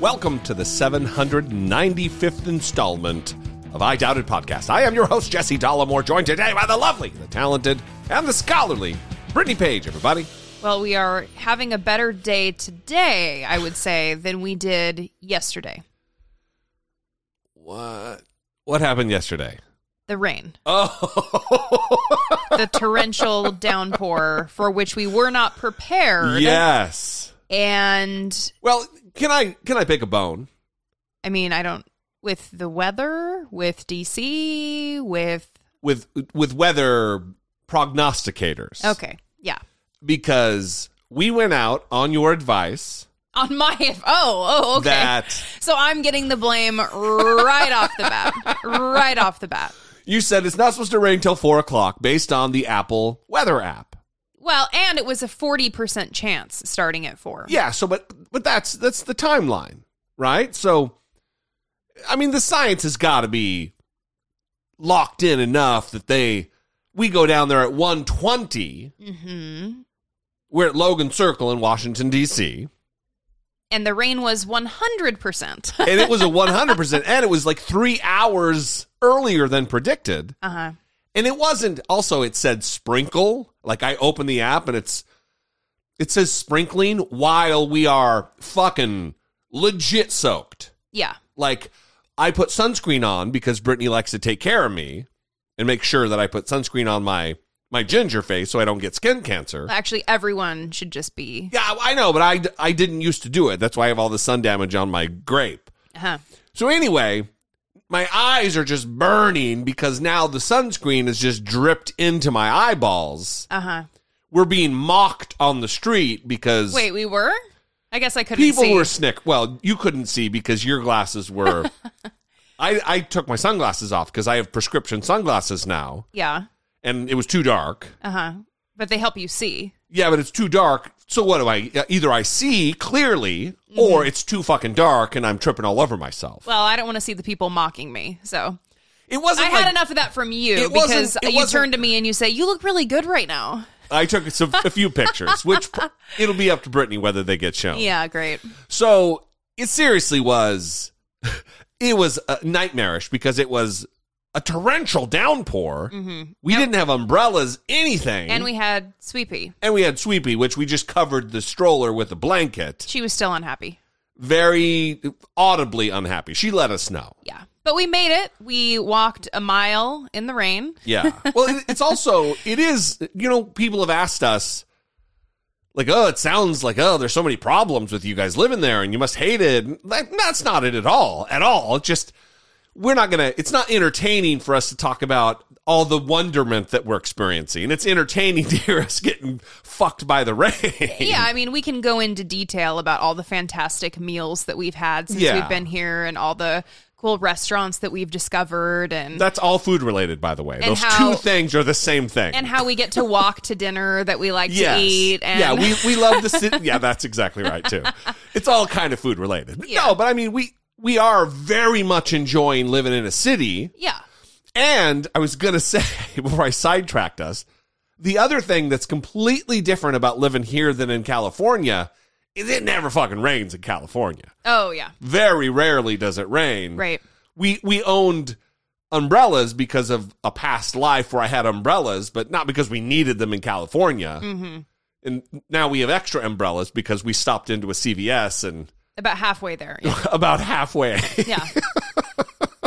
Welcome to the 795th installment of I Doubt It Podcast. I am your host, Jesse Dollemore, joined today by the lovely, the talented, and the scholarly Brittany Page, everybody. Well, we are having a better day today, I would say, than we did yesterday. What? What happened yesterday? The rain, Oh, the torrential downpour for which we were not prepared. yes. And Well, can I can I pick a bone? I mean, I don't, with the weather, with DC, with. with with weather prognosticators. Okay. Yeah. Because we went out on your advice On my. Oh, oh, okay. that so I'm getting the blame right off the bat. Right off the bat. you said it's not supposed to rain till four o'clock based on the Apple weather app. Well, and it was a 40% chance starting at four. Yeah, so but but that's that's the timeline, right? So I mean the science has got to be locked in enough that they we go down there at 120. hmm We're at Logan Circle in Washington D.C. And the rain was 100%. and it was a 100% and it was like 3 hours earlier than predicted. uh huh. And it wasn't also it said sprinkle. Like I open the app and it's it says sprinkling while we are fucking legit soaked. Yeah. Like I put sunscreen on because Brittany likes to take care of me and make sure that I put sunscreen on my my ginger face so I don't get skin cancer. Actually, everyone should just be. Yeah, I know, but I I didn't used to do it. That's why I have all the sun damage on my grape. Uh-huh. So anyway, my eyes are just burning because now the sunscreen is just dripped into my eyeballs. Uh huh. We're being mocked on the street because Wait, we were? I guess I couldn't people see. were snick. Well, you couldn't see because your glasses were. I I took my sunglasses off because I have prescription sunglasses now, yeah. and it was too dark. Uh huh. But they help you see. Yeah, but it's too dark. So what do I? Either I see clearly, Mm-hmm. or it's too fucking dark, and I'm tripping all over myself. Well, I don't want to see the people mocking me. So it wasn't. I had enough of that from you It wasn't- because it you wasn't- turn to me and you say, You look really good right now. I took some, a few pictures, which it'll be up to Brittany whether they get shown. Yeah, great. So it seriously was, it was uh, nightmarish because it was a torrential downpour. We didn't have umbrellas, anything, Mm-hmm. And we had Sweepy. and we had Sweepy, which we just covered the stroller with a blanket. She was still unhappy. Very audibly unhappy. She let us know. Yeah. But we made it. We walked a mile in the rain. Yeah. Well, it's also it is. You know, people have asked us, like, oh, it sounds like oh, there's so many problems with you guys living there, and you must hate it. That, that's not it at all. At all. It's just we're not gonna. It's not entertaining for us to talk about all the wonderment that we're experiencing. It's entertaining to hear us getting fucked by the rain. Yeah, I mean, we can go into detail about all the fantastic meals that we've had since Yeah. we've been here and all the cool restaurants that we've discovered and That's all food related, by the way. Those how- two things are the same thing. and how we get to walk to dinner that we like yes. to eat. And yeah, we, we love the city. Yeah, that's exactly right too. It's all kind of food related. Yeah. No, but I mean, we we are very much enjoying living in a city. yeah, And I was gonna say before I sidetracked us, the other thing that's completely different about living here than in California is it never fucking rains in California. oh yeah, Very rarely does it rain. right. we we owned umbrellas because of a past life where I had umbrellas, but not because we needed them in California. Mm-hmm. And now we have extra umbrellas because we stopped into a CVS and About halfway there. Yeah. about halfway. yeah.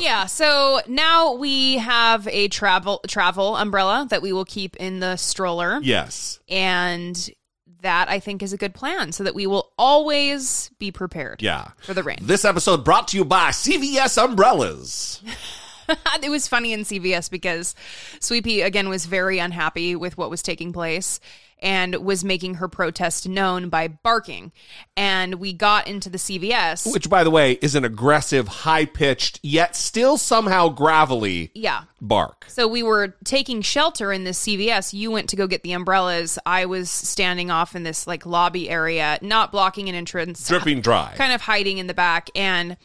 Yeah, so now we have a travel travel umbrella that we will keep in the stroller. yes. And that I think is a good plan so that we will always be prepared Yeah. for the rain. This episode brought to you by CVS Umbrellas. it was funny in CVS because Sweepy again was very unhappy with what was taking place and was making her protest known by barking. And we got into the CVS. Which, by the way, is an aggressive, high pitched, yet still somehow gravelly yeah. bark. So we were taking shelter in this CVS. You went to go get the umbrellas. I was standing off in this like lobby area, not blocking an entrance, Dripping dry. kind of hiding in the back. And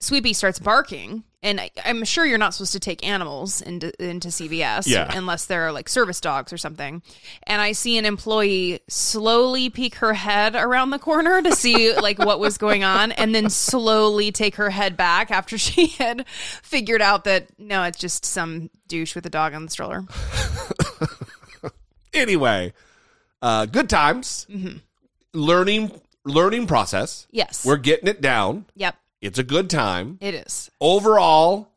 Sweepy starts barking. And I, I'm sure you're not supposed to take animals into into CVS Yeah. unless they're like service dogs or something. And I see an employee slowly peek her head around the corner to see like what was going on, and then slowly take her head back after she had figured out that no, it's just some douche with a dog on the stroller. Anyway, uh, good times. Learning, learning process. Yes. We're getting it down. yep. It's a good time. It is. Overall,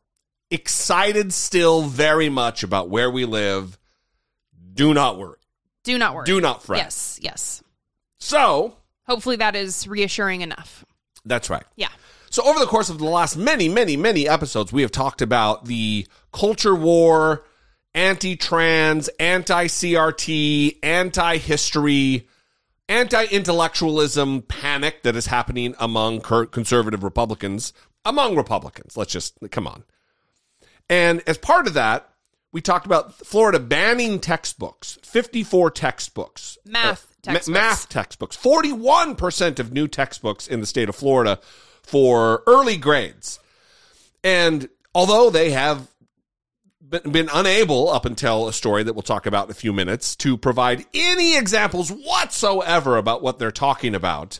excited still very much about where we live. Do not worry. Do not worry. Do not fret. Yes. Yes. So, Hopefully that is reassuring enough. that's right. Yeah. So, over the course of the last many, many, many episodes, we have talked about the culture war, anti trans, anti CRT, anti history, anti intellectualism panic that is happening among conservative Republicans, among Republicans. Let's just come on. And as part of that, we talked about Florida banning textbooks, 54 textbooks. Math uh, Ma- textbooks. math textbooks. 41% of new textbooks in the state of Florida for early grades. And although they have been, unable, up until a story that we'll talk about in a few minutes, to provide any examples whatsoever about what they're talking about,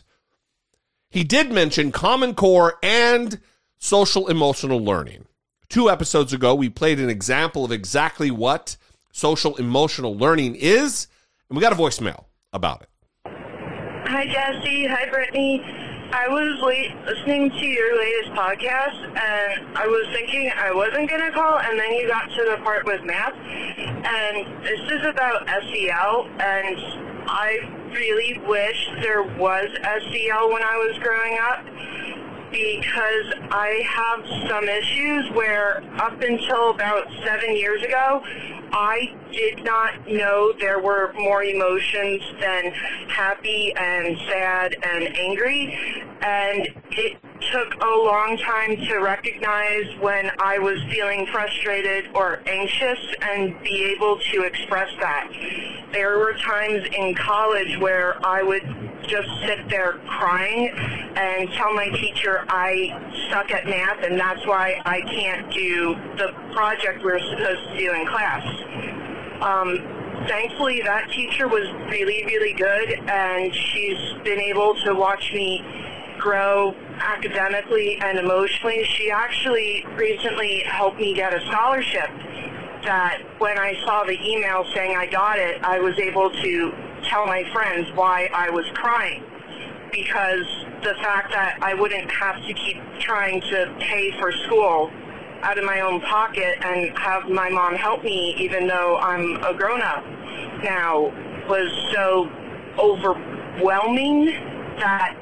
he did mention Common Core and social emotional learning. Two episodes ago, we played an example of exactly what social emotional learning is, and we got a voicemail about it. Hi, Jesse. Hi, Brittany. I was late listening to your latest podcast, and I was thinking I wasn't going to call, and then you got to the part with math. And this is about SEL, and I really wish there was SEL when I was growing up because I have some issues where up until about seven years ago, I did not know there were more emotions than happy and sad and angry. And it took a long time to recognize when I was feeling frustrated or anxious and be able to express that. There were times in college where I would just sit there crying and tell my teacher I suck at math and that's why I can't do the project we're supposed to do in class. Um, thankfully, that teacher was really, really good, and she's been able to watch me grow academically and emotionally. She actually recently helped me get a scholarship that when I saw the email saying I got it, I was able to tell my friends why I was crying. Because the fact that I wouldn't have to keep trying to pay for school out of my own pocket and have my mom help me even though I'm a grown up now was so overwhelming that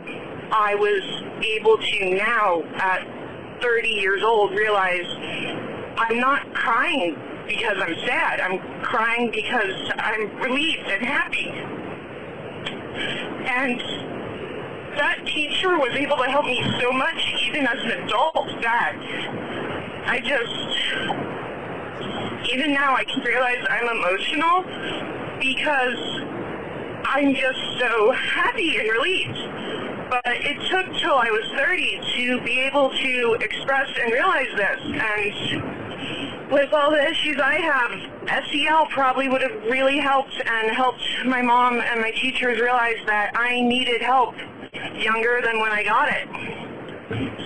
I was able to now at 30 years old realize I'm not crying because I'm sad. I'm crying because I'm relieved and happy. And that teacher was able to help me so much, even as an adult, that I just, even now, I can realize I'm emotional because I'm just so happy and relieved. But it took till I was 30 to be able to express and realize this. And with all the issues I have, SEL probably would have really helped and helped my mom and my teachers realize that I needed help younger than when I got it.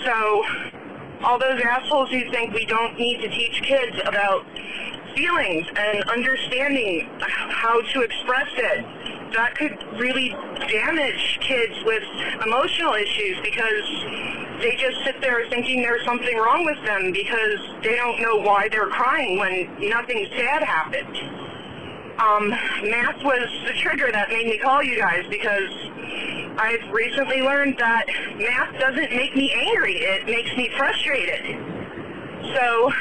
So all those assholes who think we don't need to teach kids about feelings and understanding how to express it, that could really damage kids with emotional issues because they just sit there thinking there's something wrong with them because they don't know why they're crying when nothing sad happened. Um, math was the trigger that made me call you guys because I've recently learned that math doesn't make me angry. It makes me frustrated. So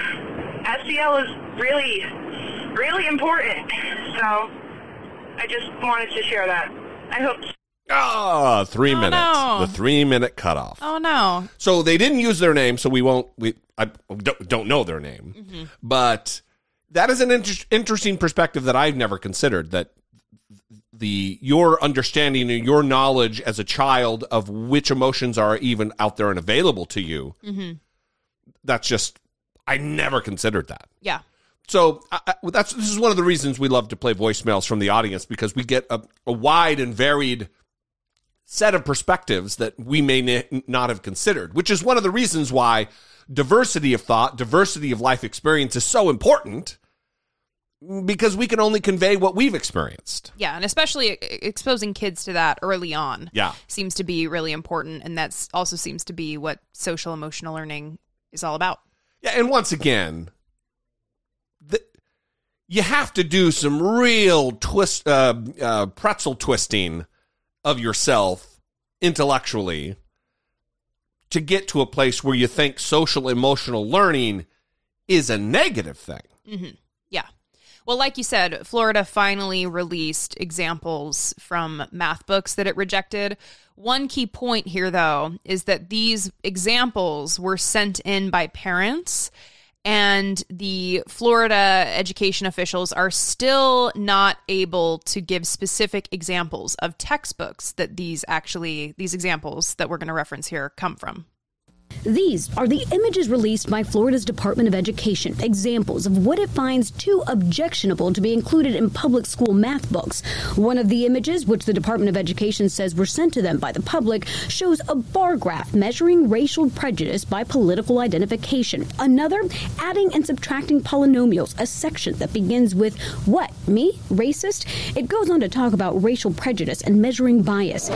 SEL is really, really important. So I just wanted to share that. I hope. Ah, three Oh, minutes. no. The three minute cutoff. Oh no. So they didn't use their name, so we won't. We I don't, don't know their name, Mm-hmm. but that is an inter- interesting perspective that I've never considered. That the your understanding and your knowledge as a child of which emotions are even out there and available to you. Mm-hmm. That's just I never considered that. Yeah. So I, I, that's this is one of the reasons we love to play voicemails from the audience because we get a, a wide and varied set of perspectives that we may n- not have considered, which is one of the reasons why diversity of thought, diversity of life experience is so important because we can only convey what we've experienced. Yeah, and especially exposing kids to that early on. Yeah. Seems to be really important and that's also seems to be what social emotional learning is all about. Yeah, and once again, the, you have to do some real twist, uh, uh, pretzel twisting of yourself intellectually to get to a place where you think social emotional learning is a negative thing. Yeah. Well, like you said, Florida finally released examples from math books that it rejected. One key point here, though, is that these examples were sent in by parents, and the Florida education officials are still not able to give specific examples of textbooks that these actually, these examples that we're going to reference here come from. These are the images released by Florida's Department of Education, examples of what it finds too objectionable to be included in public school math books. One of the images, which the Department of Education says were sent to them by the public, shows a bar graph measuring racial prejudice by political identification. Another, adding and subtracting polynomials, a section that begins with what? Me? Racist? It goes on to talk about racial prejudice and measuring bias.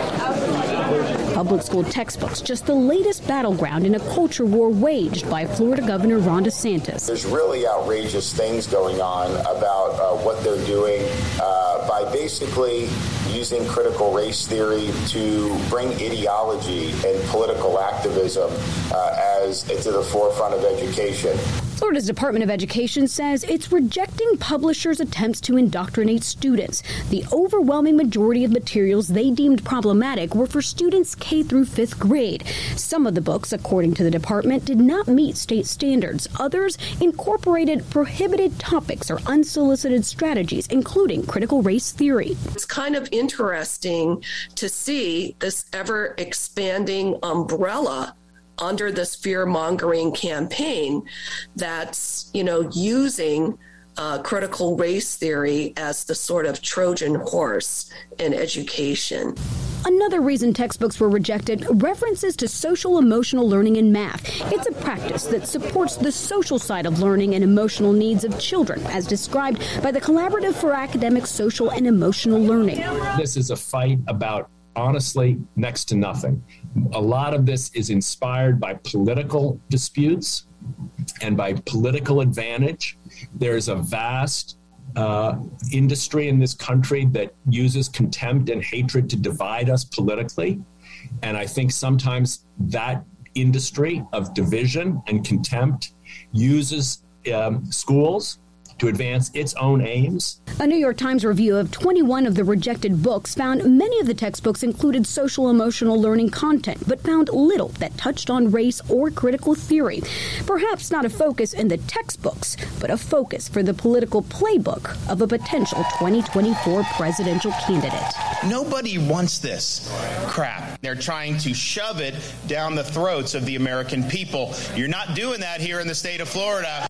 Public school textbooks, just the latest battleground in a culture war waged by Florida Governor Ron DeSantis. There's really outrageous things going on about uh, what they're doing uh, by basically using critical race theory to bring ideology and political activism uh, as to the forefront of education. Florida's Department of Education says it's rejecting publishers' attempts to indoctrinate students. The overwhelming majority of materials they deemed problematic were for students K through 5th grade. Some of the books, according to the department, did not meet state standards. Others incorporated prohibited topics or unsolicited strategies, including critical race theory. It's kind of interesting to see this ever expanding umbrella under this fear mongering campaign that's, you know, using uh, critical race theory as the sort of Trojan horse in education. Another reason textbooks were rejected references to social emotional learning in math. It's a practice that supports the social side of learning and emotional needs of children, as described by the Collaborative for Academic, Social, and Emotional Learning. This is a fight about, honestly, next to nothing. A lot of this is inspired by political disputes and by political advantage. There's a vast uh, industry in this country that uses contempt and hatred to divide us politically. And I think sometimes that industry of division and contempt uses um, schools to advance its own aims. A New York Times review of 21 of the rejected books found many of the textbooks included social emotional learning content, but found little that touched on race or critical theory. Perhaps not a focus in the textbooks, but a focus for the political playbook of a potential 2024 presidential candidate. Nobody wants this crap. They're trying to shove it down the throats of the American people. You're not doing that here in the state of Florida.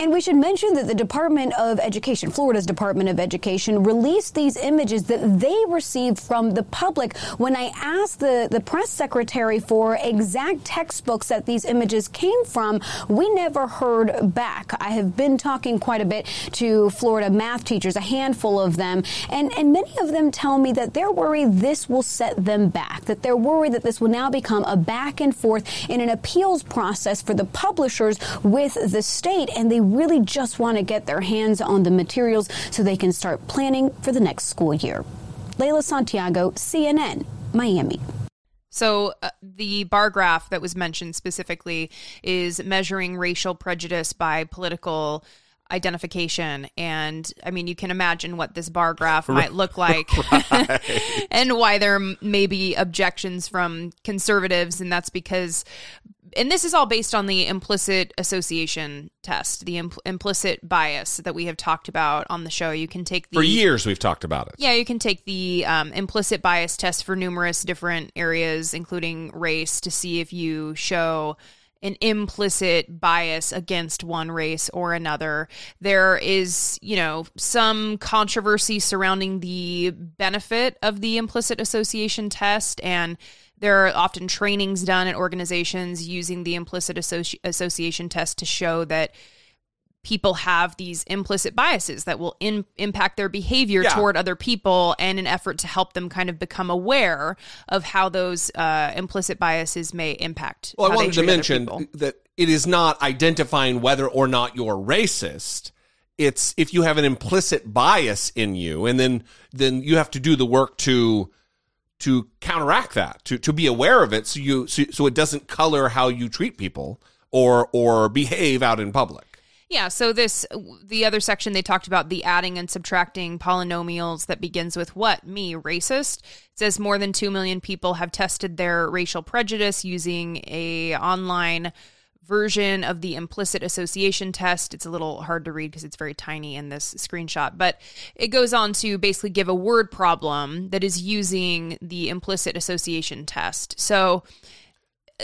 And we should mention that the Department of Education, Florida's Department of Education, released these images that they received from the public. When I asked the, the press secretary for exact textbooks that these images came from, we never heard back. I have been talking quite a bit to Florida math teachers, a handful of them, and, and many of them tell me that they're worried this will set them back, that they're worried that this will now become a back and forth in an appeals process for the publishers with the state, and they really just want to get their hands on the materials so they can start planning for the next school year. Leyla Santiago, CNN, Miami. So, uh, the bar graph that was mentioned specifically is measuring racial prejudice by political identification. And I mean, you can imagine what this bar graph might look like and why there may be objections from conservatives. And that's because and this is all based on the implicit association test, the impl- implicit bias that we have talked about on the show. You can take the For years, we've talked about it. yeah, you can take the um, implicit bias test for numerous different areas, including race, to see if you show an implicit bias against one race or another. There is, you know, some controversy surrounding the benefit of the implicit association test and there are often trainings done at organizations using the implicit associ- association test to show that people have these implicit biases that will in, impact their behavior Yeah. toward other people and an effort to help them kind of become aware of how those uh, implicit biases may impact Well, I wanted to mention that it is not identifying whether or not you're racist. It's if you have an implicit bias in you, and then then you have to do the work to to counteract that, to to be aware of it, so you so, so it doesn't color how you treat people or or behave out in public. Yeah, so this the other section they talked about the adding and subtracting polynomials that begins with what? Me, racist. Says more than 2 million people have tested their racial prejudice using a online version of the implicit association test. It's a little hard to read because it's very tiny in this screenshot, but it goes on to basically give a word problem that is using the implicit association test. So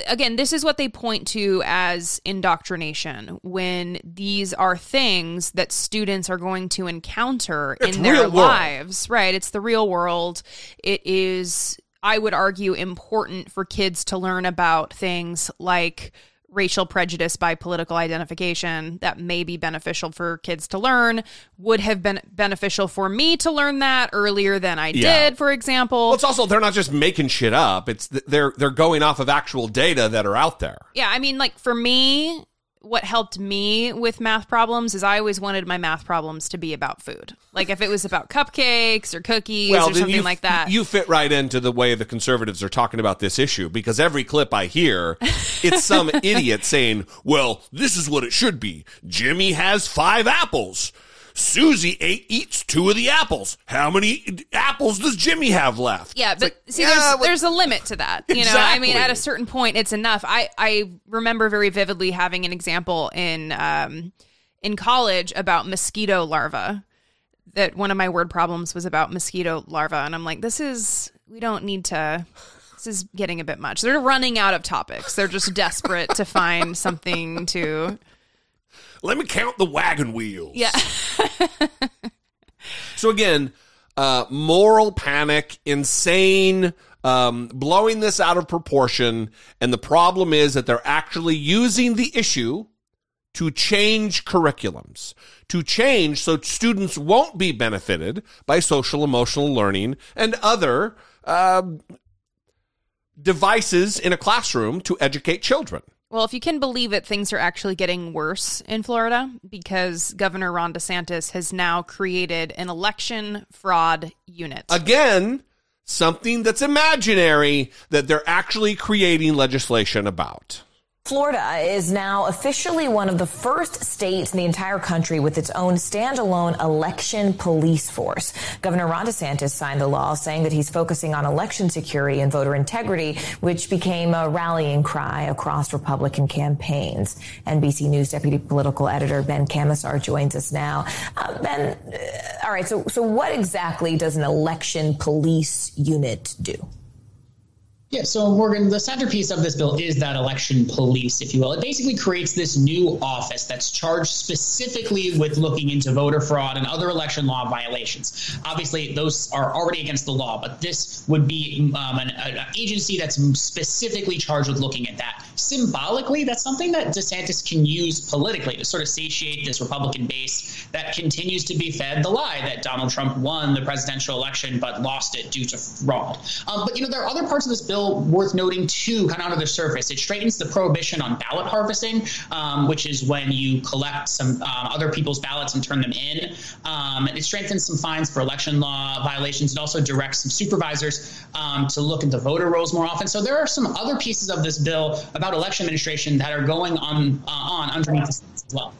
again, this is what they point to as indoctrination when these are things that students are going to encounter It's in their real world. lives, right? It's the real world. It is, I would argue, important for kids to learn about things like racial prejudice by political identification that may be beneficial for kids to learn would have been beneficial for me to learn that earlier than I Yeah. did for example Well, it's also they're not just making shit up. It's th- they're they're going off of actual data that are out there. Yeah, I mean, like for me, what helped me with math problems is I always wanted my math problems to be about food. Like if it was about cupcakes or cookies or something you, like that. You fit right into the way the conservatives are talking about this issue because every clip I hear, it's some idiot saying, "Well, this is what it should be. Jimmy has five apples. Susie ate eats two of the apples. How many apples does Jimmy have left?" yeah, but see, yeah, there's there's a limit to that. You know, I mean, at a certain point, it's enough. I I remember very vividly having an example in um in college about mosquito larvae. That one of my word problems was about mosquito larvae, and I'm like, this is we don't need to. This is getting a bit much. They're running out of topics. They're just desperate to find something to. Let me count the wagon wheels. Yeah. So again, uh, moral panic, insane, um, blowing this out of proportion, and the problem is that they're actually using the issue to change curriculums, to change so students won't be benefited by social emotional learning and other um devices in a classroom to educate children. Well, if you can believe it, things are actually getting worse in Florida because Governor Ron DeSantis has now created an election fraud unit. Again, something that's imaginary that they're actually creating legislation about. Florida is now officially one of the first states in the entire country with its own standalone election police force. Governor Ron DeSantis signed the law saying that he's focusing on election security and voter integrity, which became a rallying cry across Republican campaigns. NBC News deputy political editor Ben Kamisar joins us now. Uh, ben, uh, all right, so, so what exactly does an election police unit do? Yeah, so Morgan, the centerpiece of this bill is that election police, if you will. It basically creates this new office that's charged specifically with looking into voter fraud and other election law violations. Obviously, those are already against the law, but this would be um, an, an, agency that's specifically charged with looking at that. Symbolically, that's something that DeSantis can use politically to sort of satiate this Republican base that continues to be fed the lie that Donald Trump won the presidential election but lost it due to fraud. Um, but, you know, there are other parts of this bill worth noting too, kind of under the surface. It straightens the prohibition on ballot harvesting, um, which is when you collect some um, other people's ballots and turn them in. Um, it strengthens some fines for election law violations. It also directs some supervisors um, to look into voter rolls more often. So there are some other pieces of this bill about election administration that are going on uh, on underneath as well.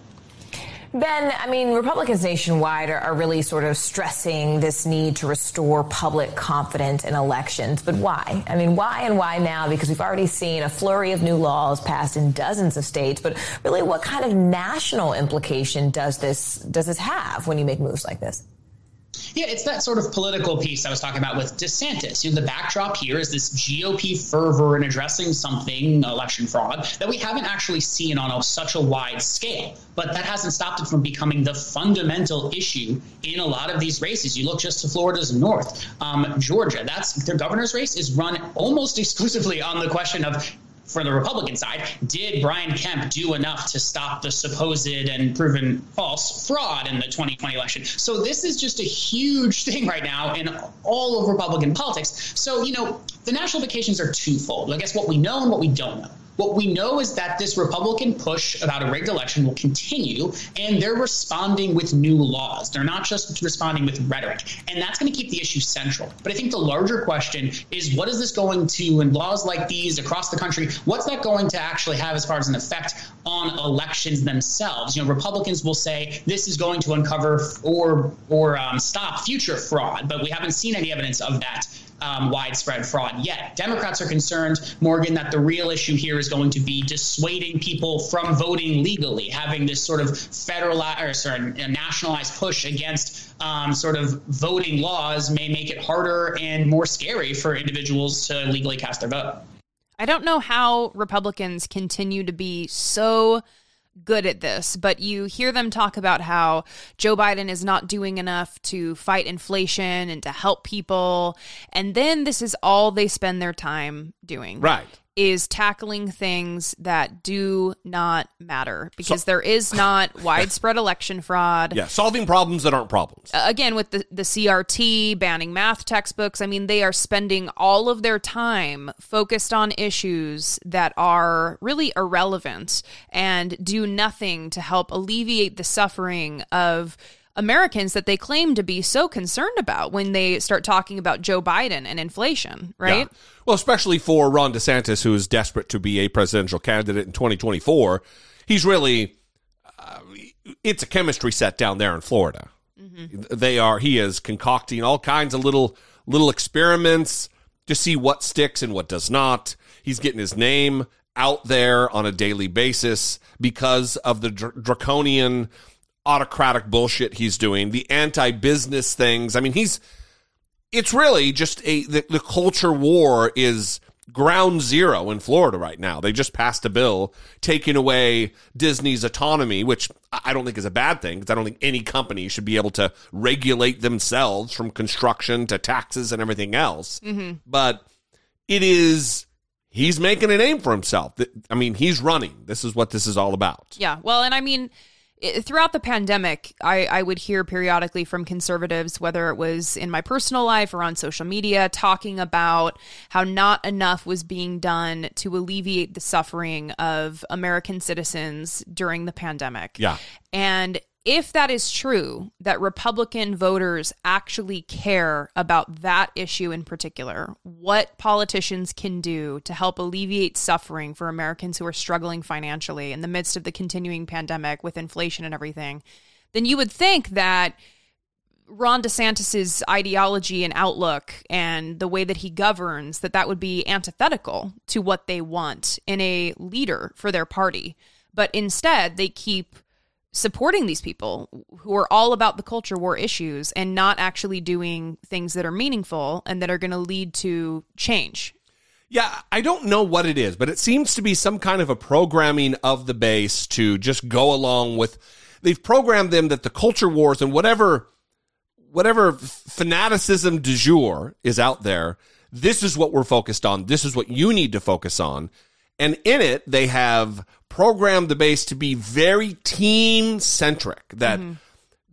Ben, I mean, Republicans nationwide are, are, really sort of stressing this need to restore public confidence in elections. But why? I mean, why and why now? Because we've already seen a flurry of new laws passed in dozens of states. But really, what kind of national implication does this does this have when you make moves like this? Yeah, it's that sort of political piece I was talking about with DeSantis. You know, the backdrop here is this GOP fervor in addressing something, election fraud, that we haven't actually seen on a, such a wide scale. But that hasn't stopped it from becoming the fundamental issue in a lot of these races. You look just to Florida's north, um, Georgia. That's their governor's race is run almost exclusively on the question of for the Republican side, did Brian Kemp do enough to stop the supposed and proven false fraud in the 2020 election? So this is just a huge thing right now in all of Republican politics. So, you know, the national implications are twofold. I guess what we know and what we don't know. What we know is that this Republican push about a rigged election will continue, and they're responding with new laws. They're not just responding with rhetoric. And that's going to keep the issue central. But I think the larger question is what is this going to, in laws like these across the country, what's that going to actually have as far as an effect on elections themselves? You know, Republicans will say this is going to uncover or, or um, stop future fraud, but we haven't seen any evidence of that um, widespread fraud yet. Democrats are concerned, Morgan, that the real issue here is going to be dissuading people from voting legally, having this sort of federal or sorry, nationalized push against um, sort of voting laws may make it harder and more scary for individuals to legally cast their vote. I don't know how Republicans continue to be so good at this, but you hear them talk about how Joe Biden is not doing enough to fight inflation and to help people. And then this is all they spend their time doing. Right is tackling things that do not matter because so, there is not widespread election fraud. Yeah, solving problems that aren't problems. Uh, again, with the, the CRT, banning math textbooks, I mean, they are spending all of their time focused on issues that are really irrelevant and do nothing to help alleviate the suffering of Americans that they claim to be so concerned about when they start talking about Joe Biden and inflation, right? Yeah. Well, especially for Ron DeSantis, who is desperate to be a presidential candidate in 2024. He's really, uh, it's a chemistry set down there in Florida. Mm-hmm. They are, he is concocting all kinds of little, little experiments to see what sticks and what does not. He's getting his name out there on a daily basis because of the dr- draconian autocratic bullshit he's doing, the anti-business things. I mean, he's it's really just a the, the culture war is ground zero in Florida right now. They just passed a bill taking away Disney's autonomy, which I don't think is a bad thing because I don't think any company should be able to regulate themselves from construction to taxes and everything else. Mm-hmm. But it is he's making a name for himself. I mean, he's running. This is what this is all about. Yeah. Well, and I mean, throughout the pandemic, I, I would hear periodically from conservatives, whether it was in my personal life or on social media, talking about how not enough was being done to alleviate the suffering of American citizens during the pandemic. Yeah. And if that is true, that Republican voters actually care about that issue in particular, what politicians can do to help alleviate suffering for Americans who are struggling financially in the midst of the continuing pandemic with inflation and everything, then you would think that Ron DeSantis's ideology and outlook and the way that he governs that that would be antithetical to what they want in a leader for their party. But instead, they keep supporting these people who are all about the culture war issues and not actually doing things that are meaningful and that are going to lead to change. Yeah, I don't know what it is, but it seems to be some kind of a programming of the base to just go along with. They've programmed them that the culture wars and whatever, whatever fanaticism du jour is out there, this is what we're focused on. This is what you need to focus on. And in it, they have programmed the base to be very team centric. That Mm-hmm.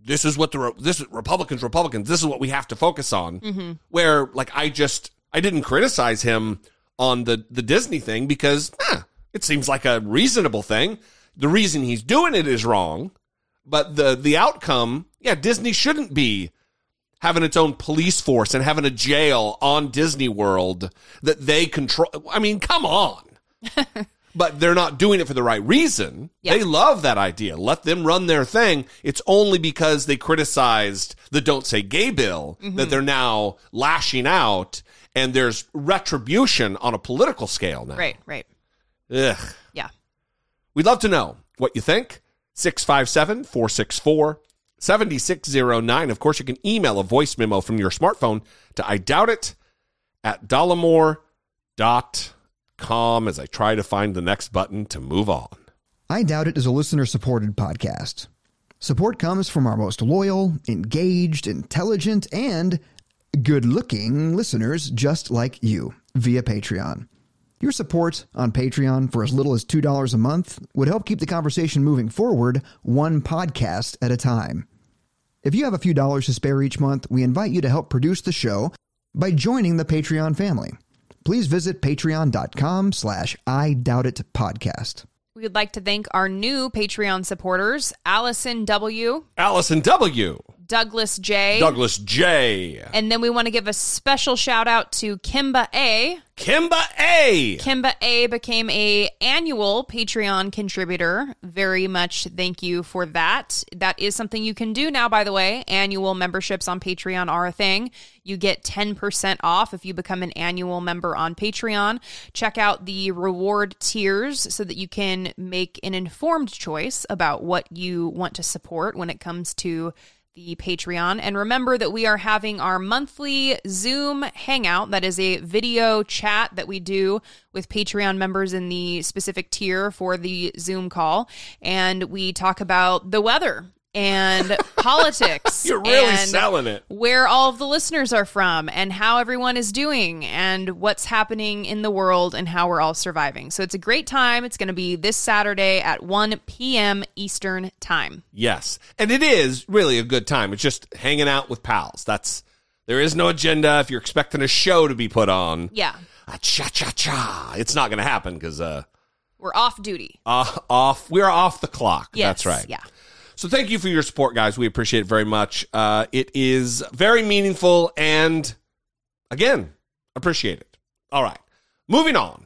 this is what the this is Republicans, Republicans. This is what we have to focus on. Mhm. Where like I just I didn't criticize him on the the Disney thing because eh, it seems like a reasonable thing. The reason he's doing it is wrong, but the the outcome, yeah, Disney shouldn't be having its own police force and having a jail on Disney World that they control. I mean, come on. but they're not doing it for the right reason. They love that idea. Let them run their thing. It's only because they criticized the Don't Say Gay bill that Mhm. they're now lashing out and there's retribution on a political scale now. Right, right. Ugh. Yeah. We'd love to know what you think. 657 464 7609. Of course, you can email a voice memo from your smartphone to I doubt it at dollemore.com as I try to find the next button to move on. I Doubt It is a listener supported podcast. Support comes from our most loyal, engaged, intelligent, and good looking listeners just like you via Patreon. Your support on Patreon for as little as $2 a month would help keep the conversation moving forward one podcast at a time. If you have a few dollars to spare each month, we invite you to help produce the show by joining the Patreon family. Please visit patreon.com slash I Doubt It podcast. We would like to thank our new Patreon supporters Allison W., Allison W., Douglas J., Douglas J., and then we want to give a special shout out to Kimba A. Kimba A. Kimba A became a annual Patreon contributor. Very much thank you for that. That is something you can do now, by the way. Annual memberships on Patreon are a thing. You get 10% off if you become an annual member on Patreon. Check out the reward tiers so that you can make an informed choice about what you want to support when it comes to the Patreon. And remember that we are having our monthly Zoom hangout. That is a video chat that we do with Patreon members in the specific tier for the Zoom call. And we talk about the weather and politics. You're really selling it. Where all of the listeners are from and how everyone is doing and what's happening in the world and how we're all surviving. So it's a great time. It's going to be this Saturday at 1 p.m. Eastern Time. Yes. And it is really a good time. It's just hanging out with pals. That's there is no agenda if you're expecting a show to be put on. Yeah. Ah, cha cha cha. It's not going to happen cuz uh We're off duty. uh, off we're off the clock. Yes, That's right. yeah. So thank you for your support guys. We appreciate it very much. Uh it is very meaningful and again, appreciate it. All right. Moving on.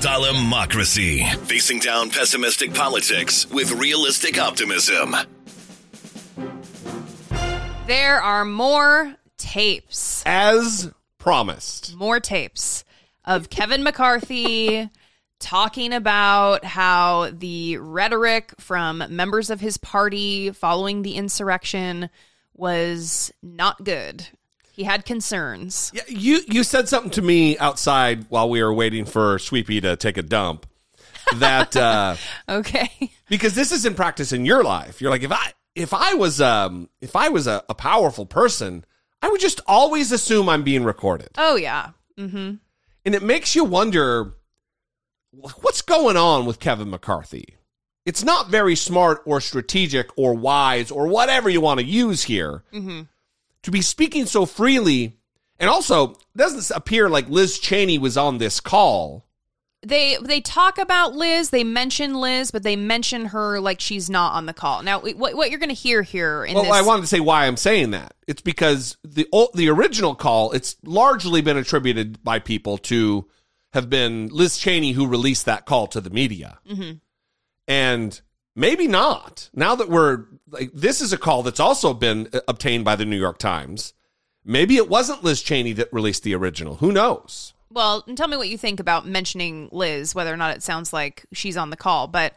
Dollamocracy. Facing down pessimistic politics with realistic optimism. There are more tapes. As promised. More tapes of Kevin McCarthy talking about how the rhetoric from members of his party following the insurrection was not good. He had concerns. Yeah, you you said something to me outside while we were waiting for Sweepy to take a dump. That uh Okay. because this is in practice in your life. You're like if I if I was um if I was a, a powerful person, I would just always assume I'm being recorded. Oh yeah. Mm-hmm. And it makes you wonder what's going on with Kevin McCarthy. It's not very smart or strategic or wise or whatever you want to use here Mm-hmm. to be speaking so freely. And also, doesn't appear like Liz Cheney was on this call. they they talk about Liz, they mention Liz, but they mention her like she's not on the call. Now, what what you're going to hear here in well, this I wanted to say why I'm saying that. It's because the the original call, it's largely been attributed by people to have been Liz Cheney who released that call to the media. Mhm. And maybe not. Now that we're like this is a call that's also been uh, obtained by the New York Times. Maybe it wasn't Liz Cheney that released the original. Who knows? Well, and tell me what you think about mentioning Liz, whether or not it sounds like she's on the call. But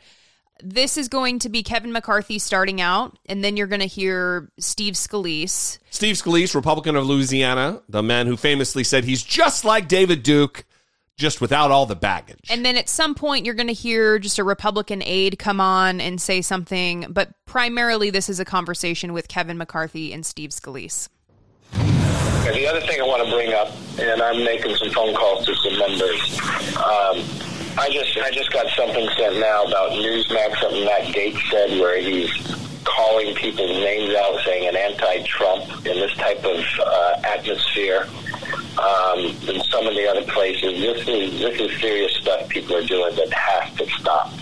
this is going to be Kevin McCarthy starting out, and then you're going to hear Steve Scalise. Steve Scalise, Republican of Louisiana, the man who famously said he's just like David Duke, just without all the baggage. And then at some point, you're going to hear just a Republican aide come on and say something. But primarily, this is a conversation with Kevin McCarthy and Steve Scalise. And the other thing I want to bring up, and I'm making some phone calls to some members. Um, I just I just got something sent now about Newsmax, something Matt Gaetz said, where he's calling people's names out, saying an anti-Trump in this type of uh, atmosphere. Um, some of the other places, this is this is serious stuff people are doing that has to stop.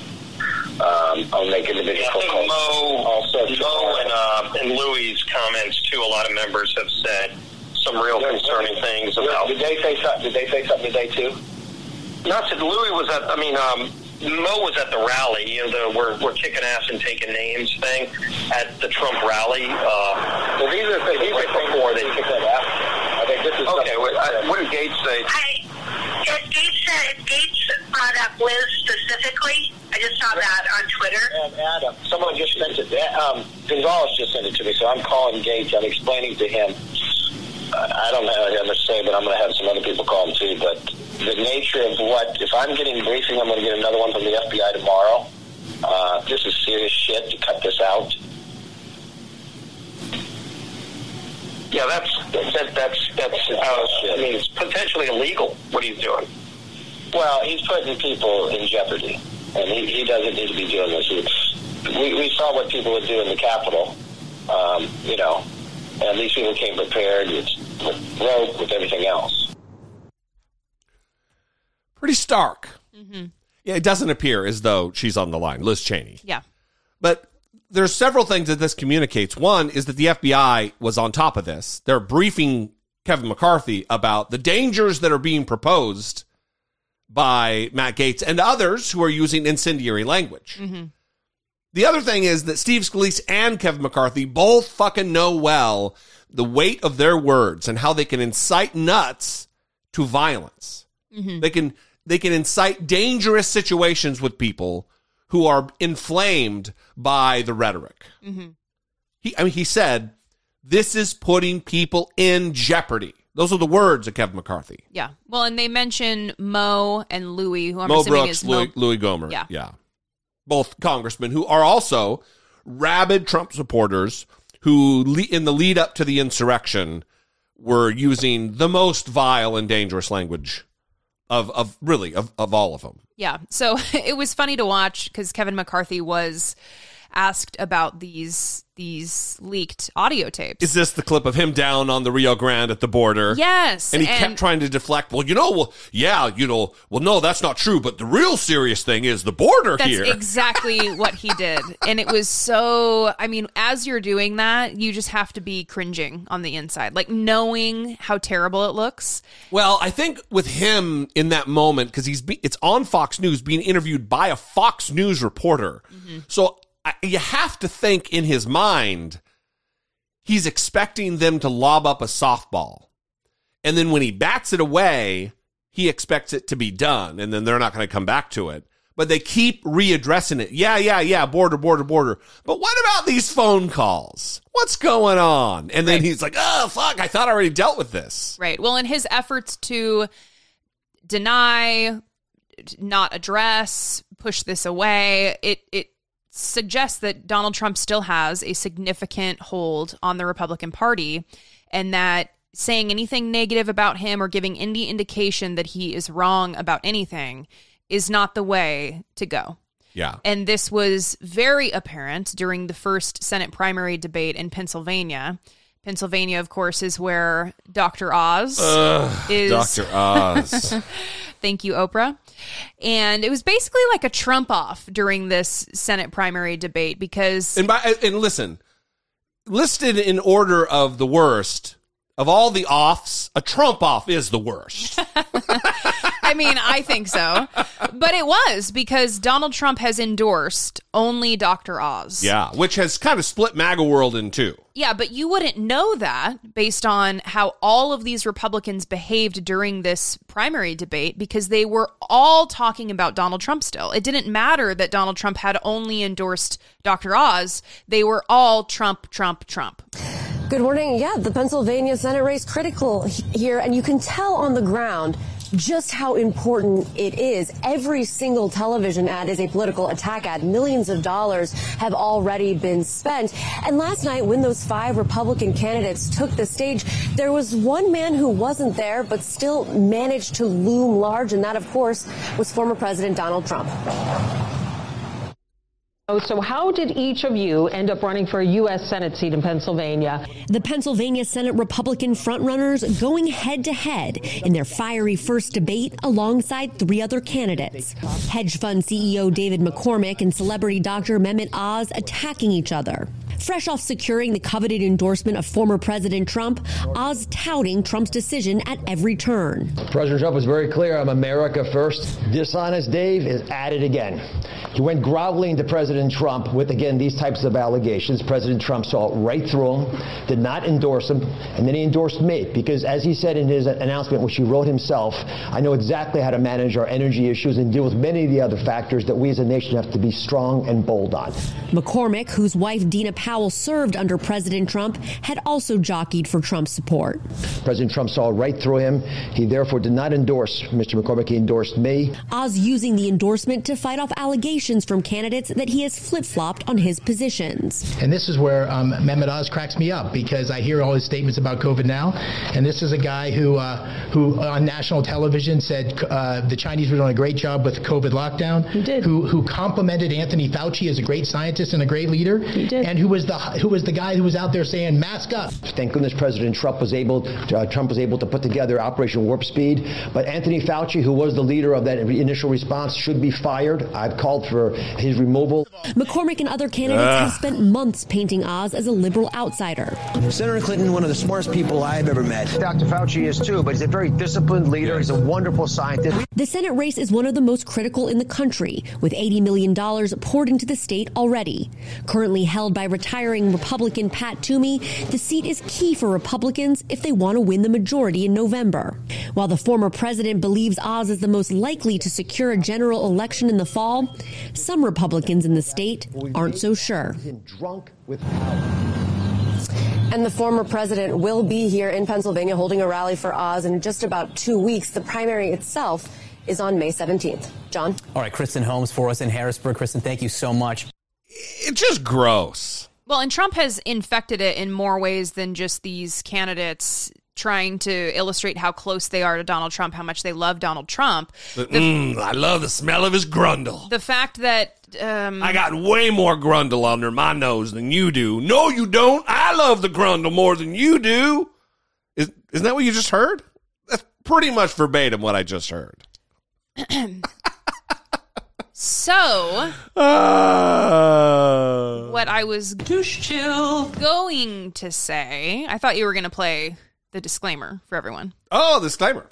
Um, I'll make individual I think calls. Mo, Also, Mo and, uh, and Louis' comments too. A lot of members have said some real concerning things about. Did they say something? Did they say something today too? Not that Louis was at. I mean, um, Mo was at the rally. You know, the we're we're kicking ass and taking names thing at the Trump rally. Uh, well, these are these right are things before that they kick that ass. I think this is okay. What, I, what did Gaetz say? If Gaetz said Gaetz brought up Liz specifically. I just saw that on Twitter. And Adam, someone just sent it. Um, Gonzalez just sent it to me, so I'm calling Gaetz. I'm explaining to him. I don't know how much to say, but I'm going to have some other people call him too. But the nature of what, if I'm getting briefing, I'm going to get another one from the FBI tomorrow. Uh, this is serious shit to cut this out. Yeah, that's that, that's that's. Uh, I mean, it's potentially illegal what he's doing. Well, he's putting people in jeopardy, and he, he doesn't need to be doing this. It's, we, we saw what people would do in the Capitol, um, you know, and these people came prepared with, with rope, with everything else. Pretty stark. Mm-hmm. Yeah, it doesn't appear as though she's on the line, Liz Cheney. Yeah. But there's several things that this communicates. One is that the FBI was on top of this. They're briefing Kevin McCarthy about the dangers that are being proposed by Matt Gaetz and others who are using incendiary language. Mm-hmm. The other thing is that Steve Scalise and Kevin McCarthy both fucking know well the weight of their words and how they can incite nuts to violence. Mm-hmm. They can they can incite dangerous situations with people who are inflamed by the rhetoric. Mm-hmm. He I mean he said this is putting people in jeopardy. Those are the words of Kevin McCarthy. Yeah. Well, and they mention Mo and Louis, who I'm Mo assuming Brooks, is Mo. Louis, Louis Gohmert. Yeah. Yeah. Both congressmen who are also rabid Trump supporters who, le- in the lead up to the insurrection, were using the most vile and dangerous language of, of really, of, of all of them. Yeah. So it was funny to watch because Kevin McCarthy was asked about these these leaked audio tapes. Is this the clip of him down on the Rio Grande at the border? Yes, And he and- kept trying to deflect. Well, you know, well, yeah, you know, well, no, that's not true. But the real serious thing is the border here. That's here. exactly what he did. And it was so, I mean, as you're doing that, you just have to be cringing on the inside, like knowing how terrible it looks. Well, I think with him in that moment, because he's be, it's on Fox News being interviewed by a Fox News reporter. Mm-hmm. So I, you have to think in his mind, he's expecting them to lob up a softball. And then when he bats it away, he expects it to be done. And then they're not going to come back to it. But they keep readdressing it. Yeah, yeah, yeah, border, border, border. But what about these phone calls? What's going on? And then he's like, oh, fuck, I thought I already dealt with this. Right. Well, in his efforts to deny, not address, push this away, it it suggests that Donald Trump still has a significant hold on the Republican Party and that saying anything negative about him or giving any indication that he is wrong about anything is not the way to go. Yeah. And this was very apparent during the first Senate primary debate in Pennsylvania. Pennsylvania, of course, is where Dr. Oz Ugh, is. Dr. Oz. Thank you, Oprah. And it was basically like a Trump off during this Senate primary debate because And by and listen, listed in order of the worst of all the offs, a Trump off is the worst. I mean, I think so. But it was because Donald Trump has endorsed only Dr. Oz. yeah, which has kind of split MAGA world in two. Yeah, but you wouldn't know that based on how all of these Republicans behaved during this primary debate because they were all talking about Donald Trump still. It didn't matter that Donald Trump had only endorsed Dr. Oz, they were all Trump, Trump, Trump. Good morning. Yeah, the Pennsylvania Senate race critical here, and you can tell on the ground just how important it is. Every single television ad is a political attack ad. Millions of dollars have already been spent. And last night, when those five Republican candidates took the stage, there was one man who wasn't there, but still managed to loom large, and that, of course, was former President Donald Trump. Oh, So, how did each of you end up running for a U.S. Senate seat in Pennsylvania? The Pennsylvania Senate Republican frontrunners going head to head in their fiery first debate alongside three other candidates. Hedge fund CEO David McCormick and celebrity Dr. Mehmet Oz attacking each other. Fresh off securing the coveted endorsement of former President Trump, Oz touting Trump's decision at every turn. President Trump was very clear I'm America first. Dishonest Dave is at it again. He went groveling to President Trump with, again, these types of allegations. President Trump saw right through him, did not endorse him, and then he endorsed me because, as he said in his announcement, which he wrote himself, I know exactly how to manage our energy issues and deal with many of the other factors that we as a nation have to be strong and bold on. McCormick, whose wife Dina Powell served under President Trump, had also jockeyed for Trump's support. President Trump saw right through him. He therefore did not endorse Mr. McCormick. He endorsed me. Oz using the endorsement to fight off allegations from candidates that he has flip flopped on his positions. And this is where um, Mehmet Oz cracks me up because I hear all his statements about COVID now, and this is a guy who, uh, who on national television said uh, the Chinese were doing a great job with COVID lockdown. He did. Who, who complimented Anthony Fauci as a great scientist and a great leader. He did. And who was the who was the guy who was out there saying mask up. Thank goodness President Trump was able uh, Trump was able to put together Operation Warp Speed. But Anthony Fauci, who was the leader of that initial response, should be fired. I've called for his removal. McCormick and other candidates Ugh. have spent months painting Oz as a liberal outsider. Senator Clinton, one of the smartest people I've ever met. Dr. Fauci is too, but he's a very disciplined leader. He's a wonderful scientist. The Senate race is one of the most critical in the country, with $80 million poured into the state already. Currently held by retiring Republican Pat Toomey, the seat is key for Republicans if they want to win the majority in November. While the former president believes Oz is the most likely to secure a general election in the fall, some Republicans in the state aren't so sure. Drunk with And the former president will be here in Pennsylvania holding a rally for Oz in just about two weeks. The primary itself is on May 17th. John? All right, Kristen Holmes for us in Harrisburg. Kristen, thank you so much. It's just gross. Well, and Trump has infected it in more ways than just these candidates trying to illustrate how close they are to Donald Trump, how much they love Donald Trump. The- mm, I love the smell of his grundle. The fact that um, I got way more grundle under my nose than you do. No, you don't. I love the grundle more than you do. Is, isn't that what you just heard? That's pretty much verbatim what I just heard. so Uh, what I was going to say, I thought you were going to play the disclaimer for everyone. oh, disclaimer.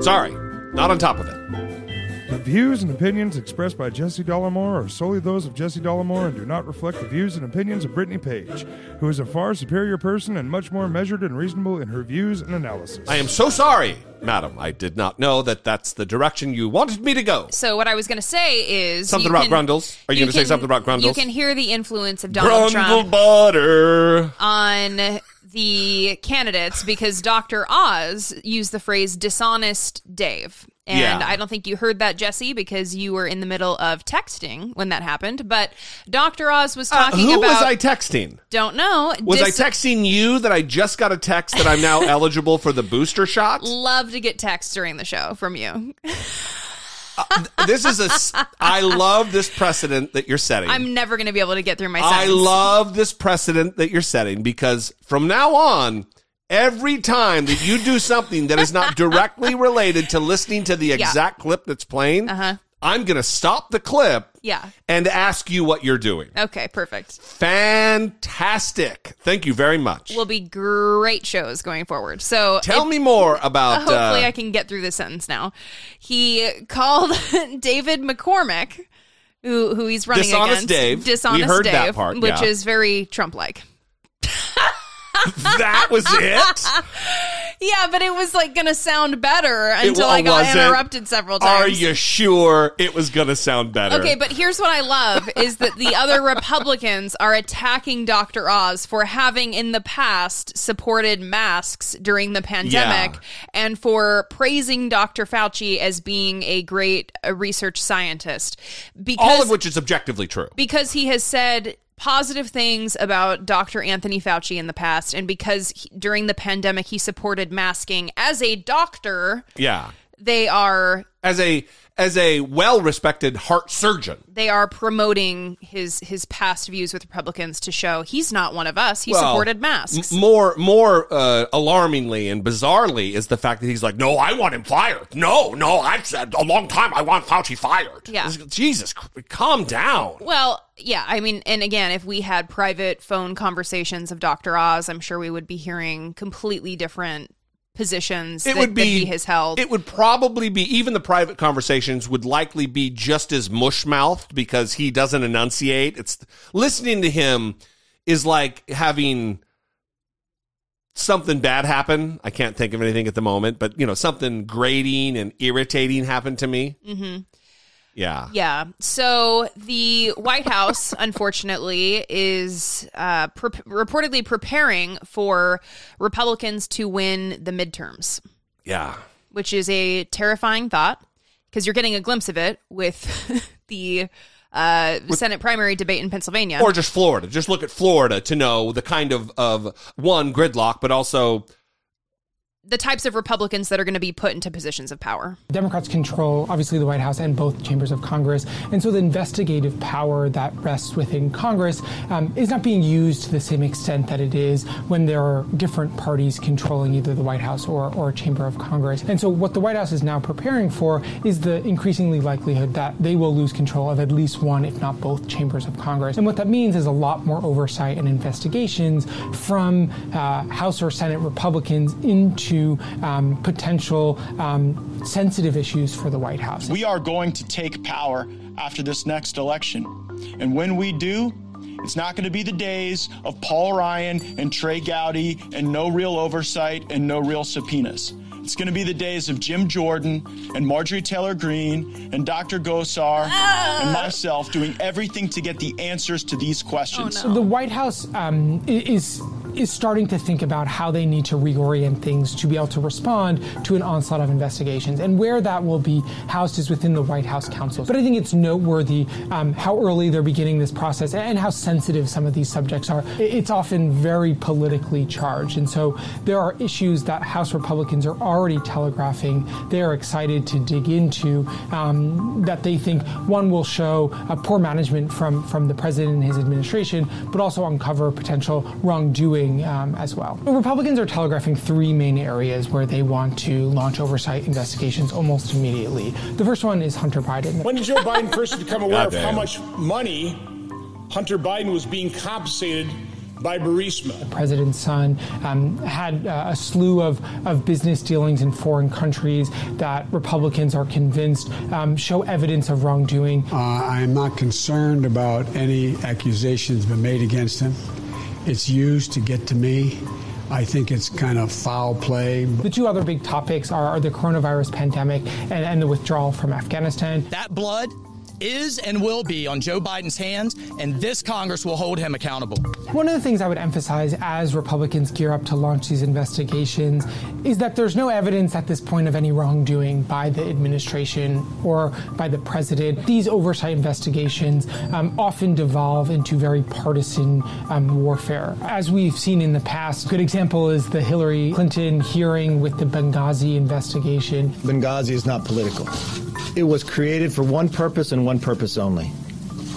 Sorry, not on top of it. The views and opinions expressed by Jesse Dollemore are solely those of Jesse Dollemore and do not reflect the views and opinions of Brittany Page, who is a far superior person and much more measured and reasonable in her views and analysis. I am so sorry, madam. I did not know that that's the direction you wanted me to go. So what I was going to say is Something about can- grundles? Are you gonna say something about grundles? You can hear the influence of Donald Grundle Trump butter. on the candidates because Dr. Oz used the phrase dishonest Dave. And Yeah. I don't think you heard that, Jesse, because you were in the middle of texting when that happened. But Dr. Oz was Uh, talking who about. was I texting? Don't know. Was Dis- I texting you that I just got a text that I'm now eligible for the booster shot? Love to get texts during the show from you. This is a. I love this precedent that you're setting. I'm never going to be able to get through my I love this precedent that you're setting because from now on, Every time that you do something that is not directly related to listening to the Yeah. exact clip that's playing, Uh-huh. I'm going to stop the clip Yeah. and ask you what you're doing. Okay, perfect. Fantastic. Thank you very much. Will be great shows going forward. So Tell if- me more about. Hopefully, uh, I can get through this sentence now. He called David McCormick, who who he's running Dishonest against, Dave. We dishonest heard Dave, that part, which is very Trump-like. that was it. Yeah, but it was like going to sound better until I got wasn't. interrupted several times. Are you sure it was going to sound better? Okay, but here's what I love is that the other Republicans are attacking Dr. Oz for having in the past supported masks during the pandemic Yeah. and for praising Dr. Fauci as being a great uh, research scientist because all of which is objectively true. because he has said positive things about Dr. Anthony Fauci in the past and because he, during the pandemic he supported masking as a doctor, Yeah. they are As a as a well-respected heart surgeon. they are promoting his his past views with Republicans to show he's not one of us. He Well, supported masks. M- more more uh, alarmingly and bizarrely is the fact that he's like, "No, I want him fired. No, no, I've said a long time I want Fauci fired." Yeah. Jesus, calm down. well, yeah, I mean, and again, if we had private phone conversations of Dr. Oz, I'm sure we would be hearing completely different positions It that, would be he has held. It would probably be even the private conversations would likely be just as mush mouthed because he doesn't enunciate. It's listening to him is like having something bad happen. I can't think of anything at the moment, but you know, something grating and irritating happened to me. hmm Yeah. Yeah. So the White House, unfortunately, is uh, pre- reportedly preparing for Republicans to win the midterms. Yeah. which is a terrifying thought because you're getting a glimpse of it with the uh, Senate primary debate in Pennsylvania. Or just Florida. Just look at Florida to know the kind of of one gridlock, but also the types of Republicans that are going to be put into positions of power. Democrats control, obviously, the White House and both chambers of Congress. And so the investigative power that rests within Congress um, is not being used to the same extent that it is when there are different parties controlling either the White House or, or a chamber of Congress. And so what the White House is now preparing for is the increasingly likelihood that they will lose control of at least one, if not both, chambers of Congress. And what that means is a lot more oversight and investigations from uh, House or Senate Republicans into um, potential um, sensitive issues for the White House. We are going to take power after this next election. And when we do, it's not going to be the days of Paul Ryan and Trey Gowdy and no real oversight and no real subpoenas. It's going to be the days of Jim Jordan and Marjorie Taylor Greene and Dr. Gosar and myself doing everything to get the answers to these questions. So the White House um, is is starting to think about how they need to reorient things to be able to respond to an onslaught of investigations, and where that will be housed is within the White House counsel. But I think it's noteworthy um, how early they're beginning this process and how sensitive some of these subjects are. It's often very politically charged, and so there are issues that House Republicans are already telegraphing they are excited to dig into um, that they think one will show poor management from from the president and his administration, but also uncover potential wrongdoing um, as well. Republicans are telegraphing three main areas where they want to launch oversight investigations almost immediately. The first one is Hunter Biden. When did Joe Biden first become aware of how much money Hunter Biden was being compensated by Burisma? The president's son um, had uh, a slew of, of business dealings in foreign countries that Republicans are convinced um, show evidence of wrongdoing. Uh, I am not concerned about any accusations been made against him. It's used to get to me. I think it's kind of foul play. The two other big topics are, are the coronavirus pandemic and, and the withdrawal from Afghanistan. That blood is and will be on Joe Biden's hands, and this Congress will hold him accountable. One of the things I would emphasize as Republicans gear up to launch these investigations is that there's no evidence at this point of any wrongdoing by the administration or by the president. These oversight investigations um, often devolve into very partisan um, warfare. As we've seen in the past, a good example is the Hillary Clinton hearing with the Benghazi investigation. Benghazi is not political. It was created for one purpose and one purpose only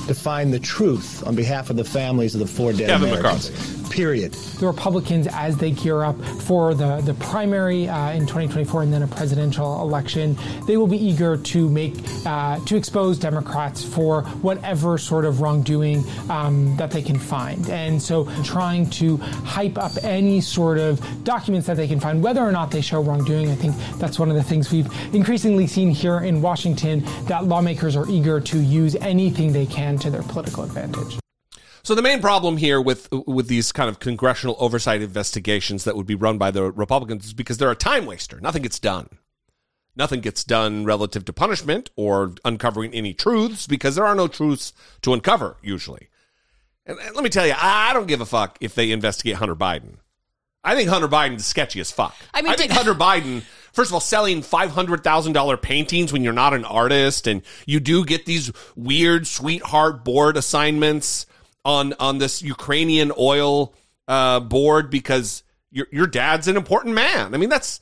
to find the truth on behalf of the families of the four dead Kevin Americans. McCarthy. Period. The Republicans, as they gear up for the, the primary uh, in 2024 and then a presidential election, they will be eager to make uh, to expose Democrats for whatever sort of wrongdoing um, that they can find, and so trying to hype up any sort of documents that they can find, whether or not they show wrongdoing. I think that's one of the things we've increasingly seen here in Washington that lawmakers are eager to use anything they can to their political advantage. So the main problem here with with these kind of congressional oversight investigations that would be run by the Republicans is because they're a time waster. Nothing gets done. Nothing gets done relative to punishment or uncovering any truths because there are no truths to uncover usually. And, let me tell you, I don't give a fuck if they investigate Hunter Biden. I think Hunter Biden is sketchy as fuck. I mean, I think Hunter Biden, first of all, selling five hundred thousand dollar paintings when you're not an artist, and you do get these weird sweetheart board assignments on on this Ukrainian oil uh, board because your your dad's an important man. I mean, that's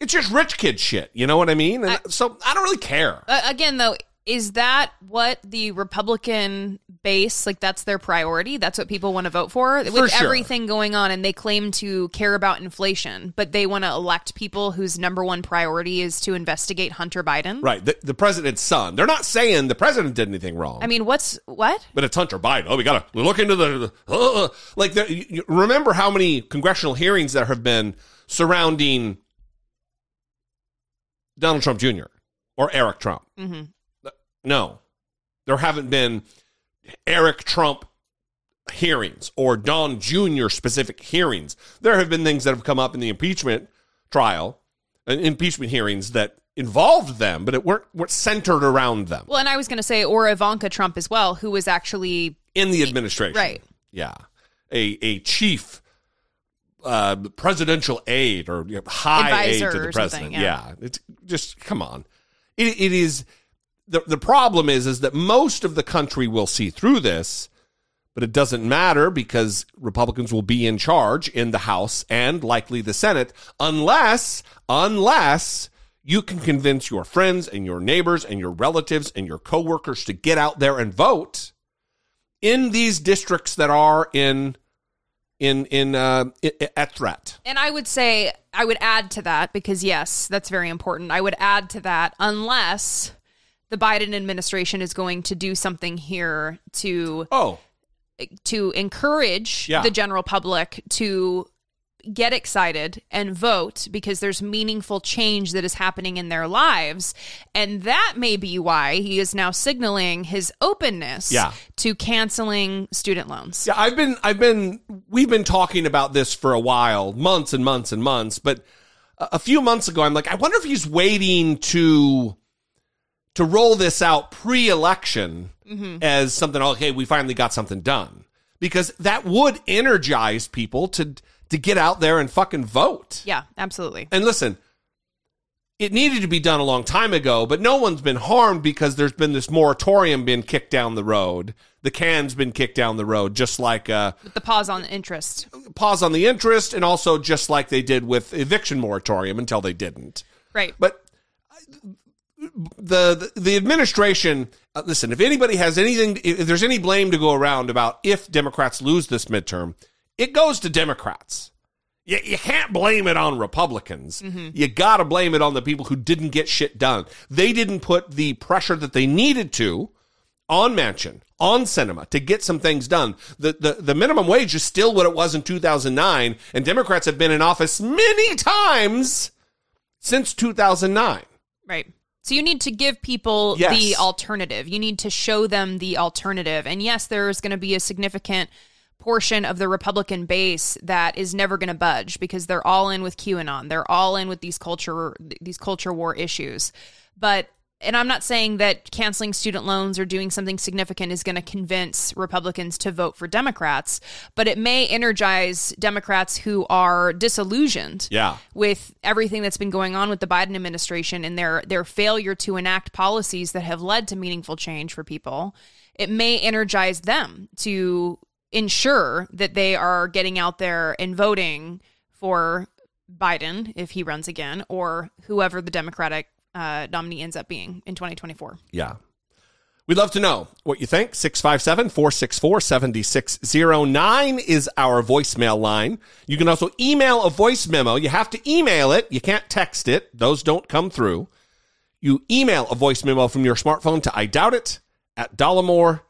it's just rich kid shit. You know what I mean? And so I don't really care. Uh, again, though, is that what the Republican base like? That's their priority. That's what people want to vote for For with sure. everything going on, and they claim to care about inflation, but they want to elect people whose number one priority is to investigate Hunter Biden. Right, the, the president's son. They're not saying the president did anything wrong. I mean, what's what? But it's Hunter Biden. Oh, we gotta look into the uh, like. The, you- remember how many congressional hearings there have been surrounding Donald Trump Jr. or Eric Trump? hmm No, there haven't been Eric Trump hearings or Don Jr. specific hearings. There have been things that have come up in the impeachment trial, uh, impeachment hearings that involved them, but it weren't, weren't centered around them Well, and I was going to say, or Ivanka Trump as well, who was actually in the administration. right. Yeah. A a chief uh, presidential aide or you know, high aide Advisor to the president. yeah. yeah. It's just come on. It, it is the the problem is is that most of the country will see through this, but it doesn't matter because Republicans will be in charge in the House and likely the Senate unless unless you can convince your friends and your neighbors and your relatives and your coworkers to get out there and vote in these districts that are in in in uh, at threat. And I would say I would add to that because yes, that's very important. I would add to that unless the Biden administration is going to do something here to oh to encourage Yeah. the general public to get excited and vote because there's meaningful change that is happening in their lives and that may be why he is now signaling his openness Yeah. to canceling student loans. Yeah, I've been I've been we've been talking about this for a while, months and months and months, but a a few months ago I'm like I wonder if he's waiting to to roll this out pre-election Mhm. as something okay, we finally got something done. Because that would energize people to to get out there and fucking vote. Yeah, absolutely. And listen, it needed to be done a long time ago, but no one's been harmed because there's been this moratorium being kicked down the road. The can's been kicked down the road, just like uh, With the pause on the interest. pause on the interest, and also just like they did with eviction moratorium until they didn't. Right. But the the, administration, uh, listen, if anybody has anything, if there's any blame to go around about if Democrats lose this midterm, it goes to Democrats. You, you can't blame it on Republicans. Mhm. You got to blame it on the people who didn't get shit done. They didn't put the pressure that they needed to on Manchin, on Sinema to get some things done. The, the the minimum wage is still what it was in 2009, and Democrats have been in office many times since 2009. Right. So you need to give people Yes. the alternative. You need to show them the alternative. And yes, there's going to be a significant portion of the Republican base that is never going to budge because they're all in with QAnon. They're all in with these culture these culture war issues. But and I'm not saying that canceling student loans or doing something significant is going to convince Republicans to vote for Democrats, but it may energize Democrats who are disillusioned Yeah. with everything that's been going on with the Biden administration and their their failure to enact policies that have led to meaningful change for people, it may energize them to ensure that they are getting out there and voting for Biden if he runs again or whoever the Democratic uh, nominee ends up being in 2024. Yeah. We'd love to know what you think. 657 464 7609 is our voicemail line. You can also email a voice memo. You have to email it, you can't text it, those don't come through. You email a voice memo from your smartphone to I doubt it at dollemore.com.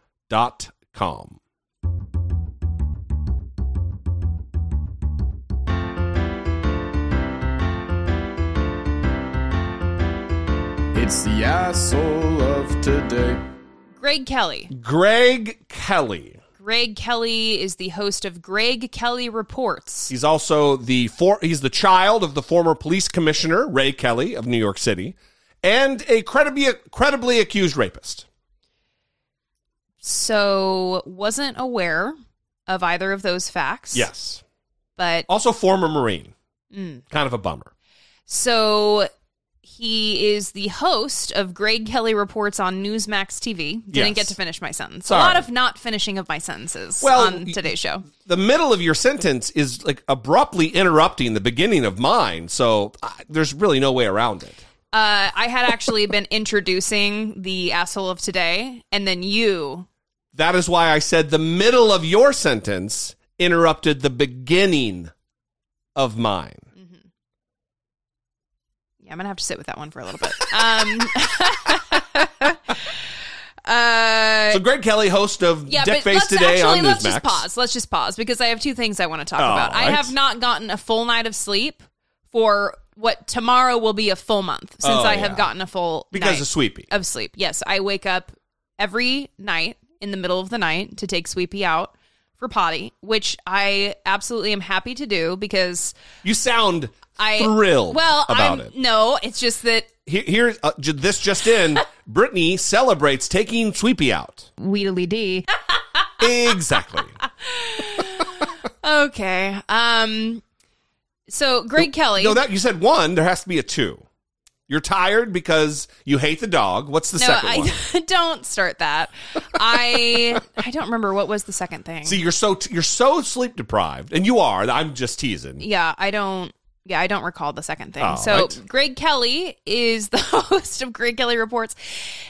It's the asshole of today. Greg Kelly. Greg Kelly. Greg Kelly is the host of Greg Kelly Reports. He's also the for, he's the child of the former police commissioner Ray Kelly of New York City and a credibly credibly accused rapist. So, wasn't aware of either of those facts. Yes. But Also former Marine. Mm. Kind of a bummer. So he is the host of Greg Kelly Reports on Newsmax TV. Didn't Yes. get to finish my sentence. Sorry. A lot of not finishing of my sentences Well, on today's show. The middle of your sentence is like abruptly interrupting the beginning of mine, so uh, there's really no way around it. Uh, I had actually been introducing the asshole of today, and then you. That is why I said the middle of your sentence interrupted the beginning of mine. Yeah, I'm gonna have to sit with that one for a little bit. Um, uh, So Greg Kelly, host of yeah, Dick but Face Today actually on let's Newsmax. just pause. Let's just pause because I have two things I want to talk All about. I right. have not gotten a full night of sleep for what tomorrow will be a full month since Oh, I have yeah. gotten a full Because night of Sweepy. of sleep. Yes, I wake up every night in the middle of the night to take Sweepy out for potty, which I absolutely am happy to do because You sound I thrilled Well, about I'm, it. No, it's just that Here, here uh, j- this just in: Brittany celebrates taking Sweepy out. Weedly D. Exactly. okay. Um. So Greg Kelly. No, that you said one. There has to be a two. You're tired because you hate the dog. What's the no, second I one? don't start that. I I don't remember what was the second thing. See, you're so you're so sleep deprived, and you are. I'm just teasing. Yeah, I don't. Yeah, I don't recall the second thing. All so right. Greg Kelly is the host of Greg Kelly Reports,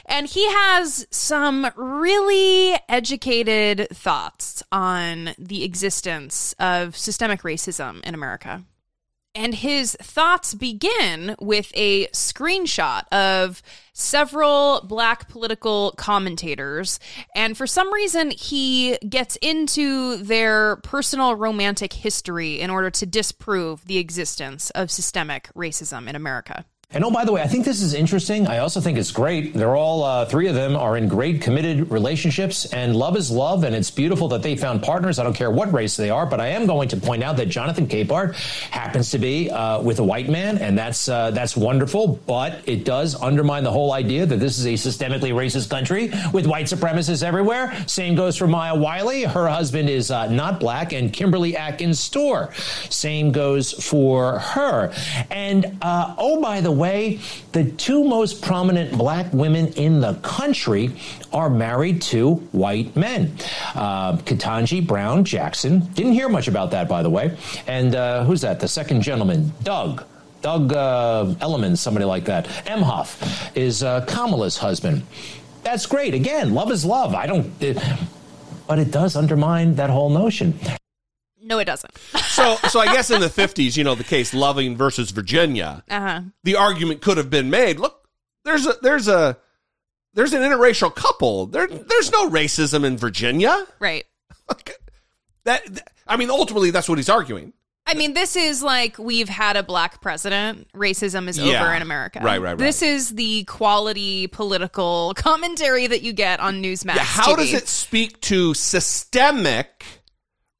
and he has some really educated thoughts on the existence of systemic racism in America. And his thoughts begin with a screenshot of several black political commentators. And for some reason, he gets into their personal romantic history in order to disprove the existence of systemic racism in America. And oh, by the way, I think this is interesting. I also think it's great. They're all, uh, three of them are in great committed relationships, and love is love, and it's beautiful that they found partners. I don't care what race they are, but I am going to point out that Jonathan Capehart happens to be uh, with a white man, and that's uh, that's wonderful. But it does undermine the whole idea that this is a systemically racist country with white supremacists everywhere. Same goes for Maya Wiley. Her husband is uh, not black, and Kimberly Atkins Stohr. Same goes for her. And uh, oh, by the way, the two most prominent black women in the country are married to white men. Uh, Ketanji Brown Jackson. Didn't hear much about that, by the way. And uh, who's that? The second gentleman, Doug. Doug uh, Elliman, somebody like that. Emhoff is uh, Kamala's husband. That's great. Again, love is love. I don't. It, but it does undermine that whole notion. No, it doesn't. So, so I guess in the 50s, you know, the case Loving versus Virginia, Uh huh. the argument could have been made. Look, there's a there's a there's an interracial couple. There there's no racism in Virginia. Right. That that- I mean, ultimately, that's what he's arguing. I mean, this is like we've had a black president. Racism is Yeah. over in America. Right, right, right. This is the quality political commentary that you get on Newsmax. Yeah, how TV. does it speak to systemic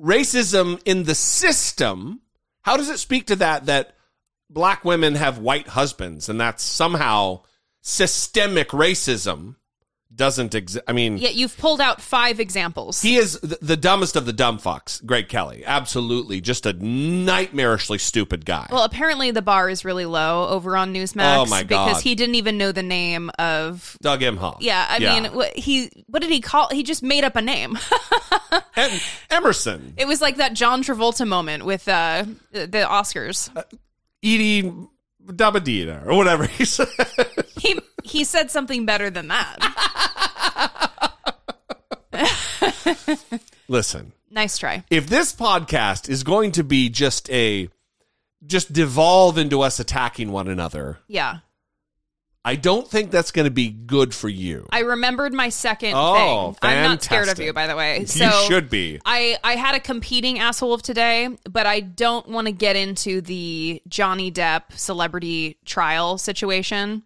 racism in the system? How does it speak to that that black women have white husbands and that's somehow systemic racism doesn't exist? I mean, Yeah, you've pulled out five examples. he is the, the dumbest of the dumb fucks, Greg Kelly. Absolutely, just a nightmarishly stupid guy. well, apparently the bar is really low over on Newsmax Oh, my God. because he didn't even know the name of. Doug Emhoff. Yeah, I mean, what he what did he call? He just made up a name. Em- Emerson, it was like that John Travolta moment with uh, the Oscars. Edie Dabadina or whatever he said. He he said something better than that. Listen. Nice try. If this podcast is going to be just a just devolve into us attacking one another. Yeah. I don't think that's going to be good for you. I remembered my second Oh, thing. I'm not scared of you, by the way. You So should be. I, I had a competing asshole of today, but I don't want to get into the Johnny Depp celebrity trial situation.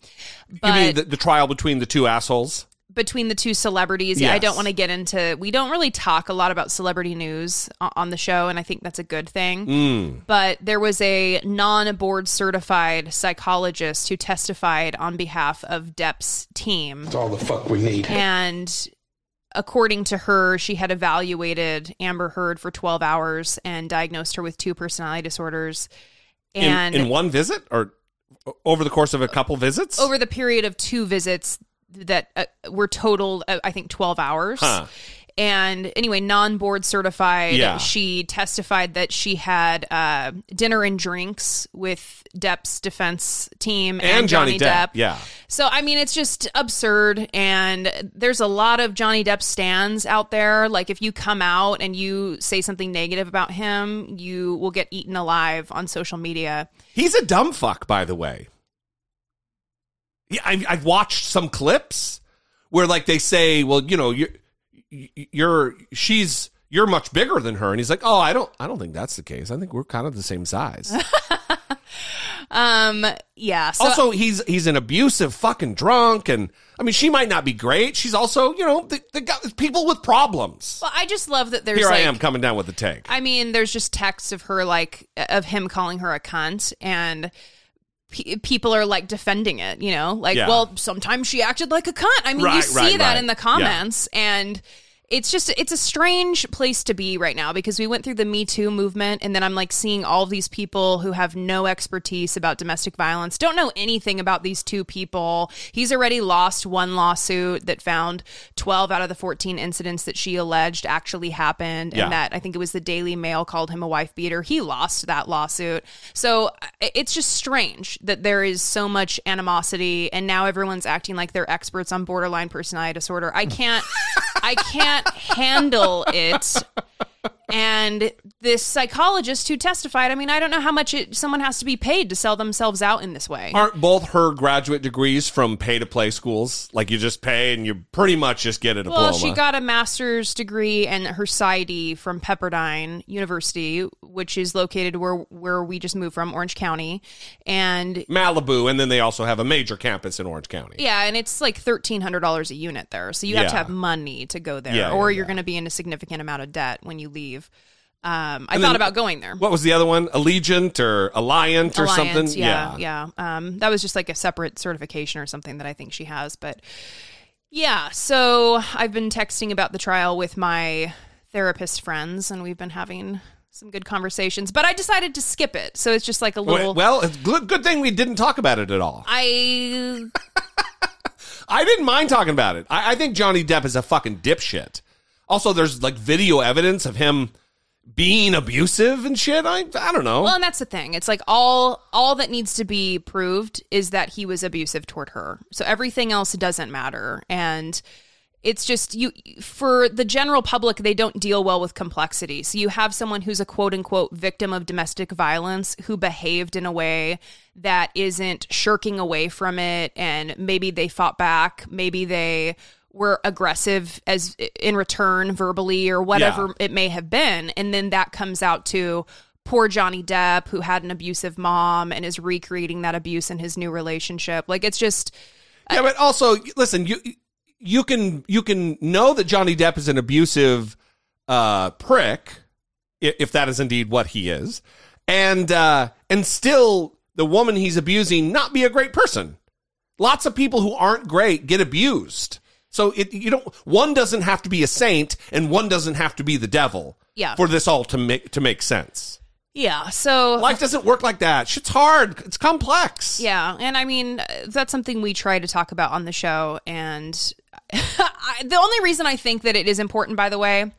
But you mean the, the trial between the two assholes? Between the two celebrities, yeah, I don't want to get into. We don't really talk a lot about celebrity news on the show, and I think that's a good thing. Mm. But there was a non board certified psychologist who testified on behalf of Depp's team. That's all the fuck we need. And according to her, she had evaluated Amber Heard for 12 hours and diagnosed her with two personality disorders. And in, one visit or over the course of a couple visits? over the period of two visits that uh, were totaled, uh, I think, 12 hours. Huh. And anyway, non board certified, Yeah. she testified that she had uh, dinner and drinks with Depp's defense team and, and Johnny, Depp. Depp. Yeah. So, I mean, it's just absurd. And there's a lot of Johnny Depp stands out there. Like, if you come out and you say something negative about him, you will get eaten alive on social media. He's a dumb fuck, by the way. Yeah, I, I've watched some clips where, like, they say, "Well, you know, you're, you're, she's, you're much bigger than her," and he's like, "Oh, I don't, I don't think that's the case. I think we're kind of the same size." Um, yeah. So, also, he's he's an abusive fucking drunk, and I mean, she might not be great. She's also, you know, the, the people with problems. well, I just love that there's Here like, I am coming down with the tank. I mean, there's just texts of her like of him calling her a cunt and pe- people are like defending it, you know? Like, Yeah. well, sometimes she acted like a cunt. I mean, you see right, that right. in the Yeah. comments and it's just it's a strange place to be right now because we went through the Me Too movement and then I'm like seeing all these people who have no expertise about domestic violence, don't know anything about these two people. He's already lost one lawsuit that found 12 out of the 14 incidents that she alleged actually happened Yeah. and that I think it was the Daily Mail called him a wife beater. He lost that lawsuit. So uh, it's just strange that there is so much animosity and now everyone's acting like they're experts on borderline personality disorder. I can't I can't handle it. And this psychologist who testified, I mean, I don't know how much it, someone has to be paid to sell themselves out in this way. Aren't both her graduate degrees from pay to play schools? Like you just pay and you pretty much just get a diploma. Well, she got a master's degree and her PsyD from Pepperdine University, which is located where where we just moved from, Orange County. And Malibu, and then they also have a major campus in Orange County. yeah, and it's like thirteen hundred dollars a unit there, so you have to have money to go there, Yeah, or yeah, you're going to be in a significant amount of debt when you leave. Um, I And thought then- about going there. What was the other one? Allegiant or Alliant or something? Yeah, yeah. Um, that was just like a separate certification or something that I think she has. But yeah, so I've been texting about the trial with my therapist friends, and we've been having some good conversations. But I decided to skip it, so it's just like a little. Well, it's good, good thing we didn't talk about it at all. I I didn't mind talking about it. I, I think Johnny Depp is a fucking dipshit. Also, there's like video evidence of him being abusive and shit. I I don't know. Well, and that's the thing. It's like all all that needs to be proved is that he was abusive toward her. So everything else doesn't matter. And it's just you for the general public they don't deal well with complexity. So you have someone who's a quote unquote victim of domestic violence who behaved in a way that isn't shirking away from it and maybe they fought back, maybe they were aggressive as in return verbally or whatever Yeah. it may have been and then that comes out to poor Johnny Depp who had an abusive mom and is recreating that abuse in his new relationship like it's just yeah, but also listen, you you can you can know that Johnny Depp is an abusive uh, prick if that is indeed what he is, and uh, and still the woman he's abusing not be a great person. Lots of people who aren't great get abused. So it you don't one doesn't have to be a saint and one doesn't have to be the devil. Yeah. For this all to make to make sense. Yeah so Life doesn't work like that. Shit's hard. It's complex. Yeah, and I mean that's something we try to talk about on the show. And I, the only reason I think that it is important, by the way,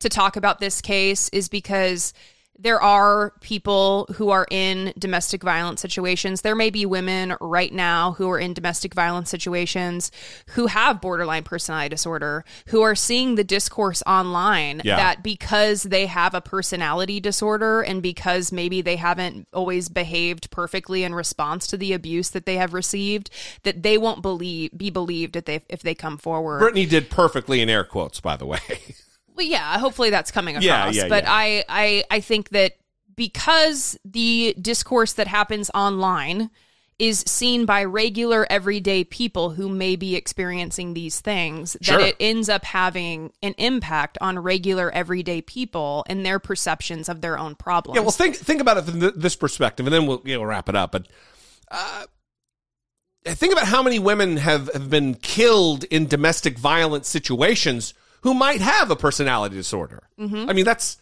to talk about this case is because there are people who are in domestic violence situations. There may be women right now who are in domestic violence situations who have borderline personality disorder, who are seeing the discourse online Yeah. that because they have a personality disorder and because maybe they haven't always behaved perfectly in response to the abuse that they have received, that they won't believe be believed if they if they come forward. Brittany did perfectly in air quotes, by the way. Well, yeah, hopefully that's coming across. Yeah, yeah, but yeah. I, I, I think that because the discourse that happens online is seen by regular everyday people who may be experiencing these things, Sure. that it ends up having an impact on regular everyday people and their perceptions of their own problems. Yeah, well, think think about it from th- this perspective, and then we'll you know, wrap it up. But uh, think about how many women have, have been killed in domestic violence situations who might have a personality disorder. Mhm. I mean, that's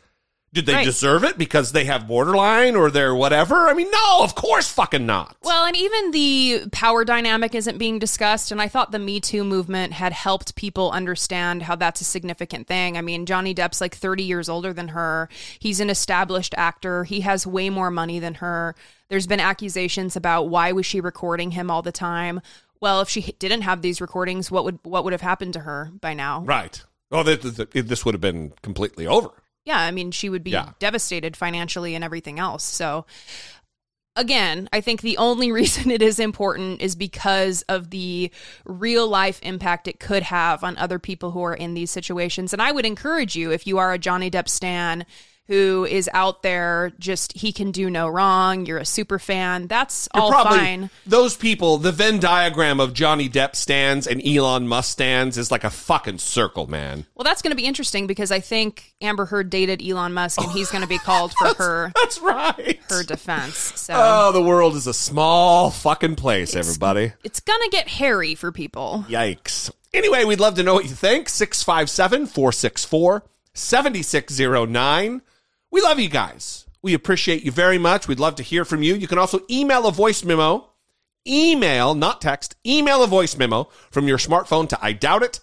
did they Right. deserve it because they have borderline or they're whatever? I mean, no, of course, fucking not. Well, and even the power dynamic isn't being discussed. And I thought the Me Too movement had helped people understand how that's a significant thing. I mean, Johnny Depp's like 30 years older than her. He's an established actor. He has way more money than her. There's been accusations about why was she recording him all the time? Well, if she didn't have these recordings, what would what would have happened to her by now? Right. Oh, th- th- th- this would have been completely over. yeah, I mean, she would be Yeah. devastated financially and everything else. So, again, I think the only reason it is important is because of the real life impact it could have on other people who are in these situations. And I would encourage you, if you are a Johnny Depp stan who is out there, just he can do no wrong, you're a super fan, that's You're all probably fine. those people. The Venn diagram of Johnny Depp stands and Elon Musk stands is like a fucking circle, man. Well, that's going to be interesting because I think Amber Heard dated Elon Musk, and he's going to be oh, called for her. That's right. Her defense. So Oh, the world is a small fucking place, everybody. it's going to get hairy for people. Yikes. Anyway, we'd love to know what you think. 657 464 7609. We love you guys. We appreciate you very much. We'd love to hear from you. You can also email a voice memo. Email, not text, email a voice memo from your smartphone to I doubt it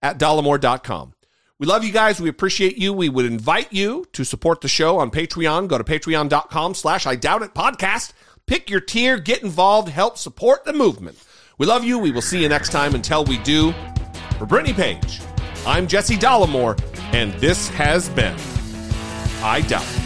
at dollemore.com. We love you guys. We appreciate you. We would invite you to support the show on Patreon. Go to patreon.com slash I doubt it podcast. Pick your tier, get involved, help support the movement. We love you. We will see you next time. Until we do, for Brittany Page, I'm Jesse Dollemore, and this has been I Doubt It.